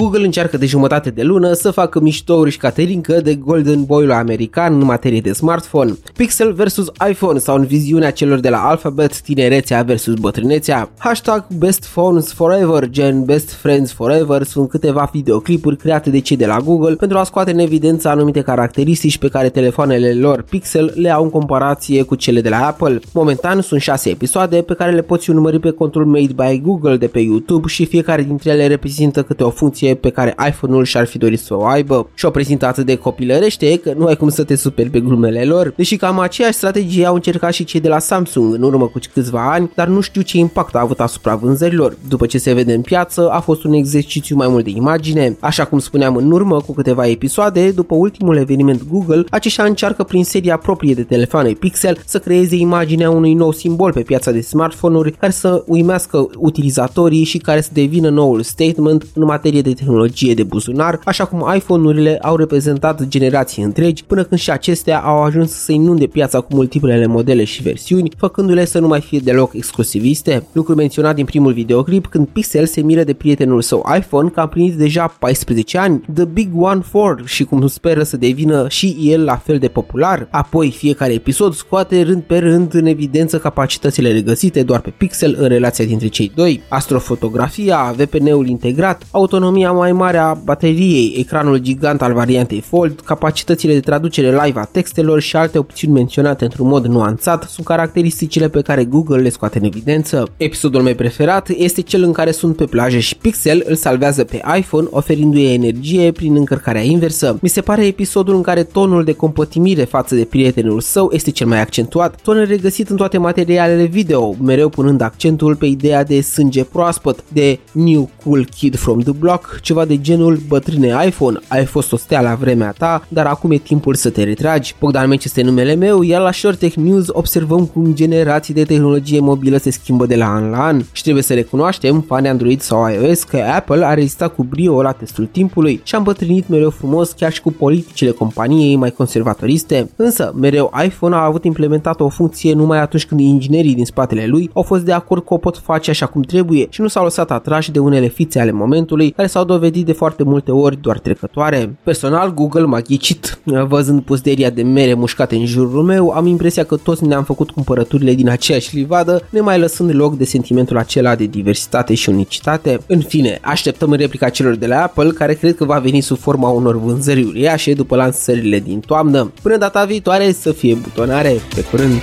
Google încearcă de jumătate de lună să facă miștouri și caterincă de Golden Boy-ul american în materie de smartphone. Pixel versus iPhone sau în viziunea celor de la Alphabet, tinerețea versus bătrânețea. Hashtag Best Phones Forever, gen Best Friends Forever, sunt câteva videoclipuri create de cei de la Google pentru a scoate în evidență anumite caracteristici pe care telefoanele lor Pixel le au în comparație cu cele de la Apple. Momentan sunt 6 episoade pe care le poți urmări pe contul Made by Google de pe YouTube și fiecare dintre ele reprezintă câte o funcție pe care iPhone-ul și-ar fi dorit să o aibă. Și o prezintă atât de copilărește că nu ai cum să te superi pe glumele lor, deși cam aceeași strategie au încercat și cei de la Samsung în urmă cu câțiva ani, dar nu știu ce impact a avut asupra vânzărilor. După ce se vede în piață, a fost un exercițiu mai mult de imagine. Așa cum spuneam în urmă cu câteva episoade, după ultimul eveniment Google, aceștia încearcă prin seria proprie de telefoane Pixel să creeze imaginea unui nou simbol pe piața de smartphone-uri care să uimească utilizatorii și care să devină noul statement în materie de tehnologie de buzunar, așa cum iPhone-urile au reprezentat generații întregi, până când și acestea au ajuns să inunde piața cu multiplele modele și versiuni, făcându-le să nu mai fie deloc exclusiviste. Lucru menționat din primul videoclip când Pixel se miră de prietenul său iPhone că a împlinit deja 14 ani, The Big One 4 și cum speră să devină și el la fel de popular. Apoi fiecare episod scoate rând pe rând în evidență capacitățile regăsite doar pe Pixel în relația dintre cei doi, astrofotografia, VPN-ul integrat, autonomia mai mare a bateriei, ecranul gigant al variantei Fold, capacitățile de traducere live a textelor și alte opțiuni menționate într-un mod nuanțat sunt caracteristicile pe care Google le scoate în evidență. Episodul meu preferat este cel în care sunt pe plajă și Pixel îl salvează pe iPhone oferindu-i energie prin încărcarea inversă. Mi se pare episodul în care tonul de compătimire față de prietenul său este cel mai accentuat, ton regăsit în toate materialele video, mereu punând accentul pe ideea de sânge proaspăt, de new cool kid from the block, ceva de genul bătrâne iPhone, ai fost o stea la vremea ta, dar acum e timpul să te retragi. Bogdan Meci este numele meu, iar la Short Tech News observăm cum generații de tehnologie mobilă se schimbă de la an la an și trebuie să recunoaștem, fani Android sau iOS, că Apple a rezistat cu brio la testul timpului și a îmbătrânit mereu frumos chiar și cu politicile companiei mai conservatoriste, însă mereu iPhone a avut implementată o funcție numai atunci când inginerii din spatele lui au fost de acord că o pot face așa cum trebuie și nu s-au lăsat atrași de unele fițe ale momentului care s-au dovedit de foarte multe ori doar trecătoare. Personal, Google m-a ghicit. Văzând pusteria de mere mușcate în jurul meu, am impresia că toți ne-am făcut cumpărăturile din aceeași livadă, ne mai lăsând loc de sentimentul acela de diversitate și unicitate. În fine, așteptăm în replica celor de la Apple, care cred că va veni sub forma unor vânzări uriașe după lansările din toamnă. Până data viitoare să fie butonare, pe curând!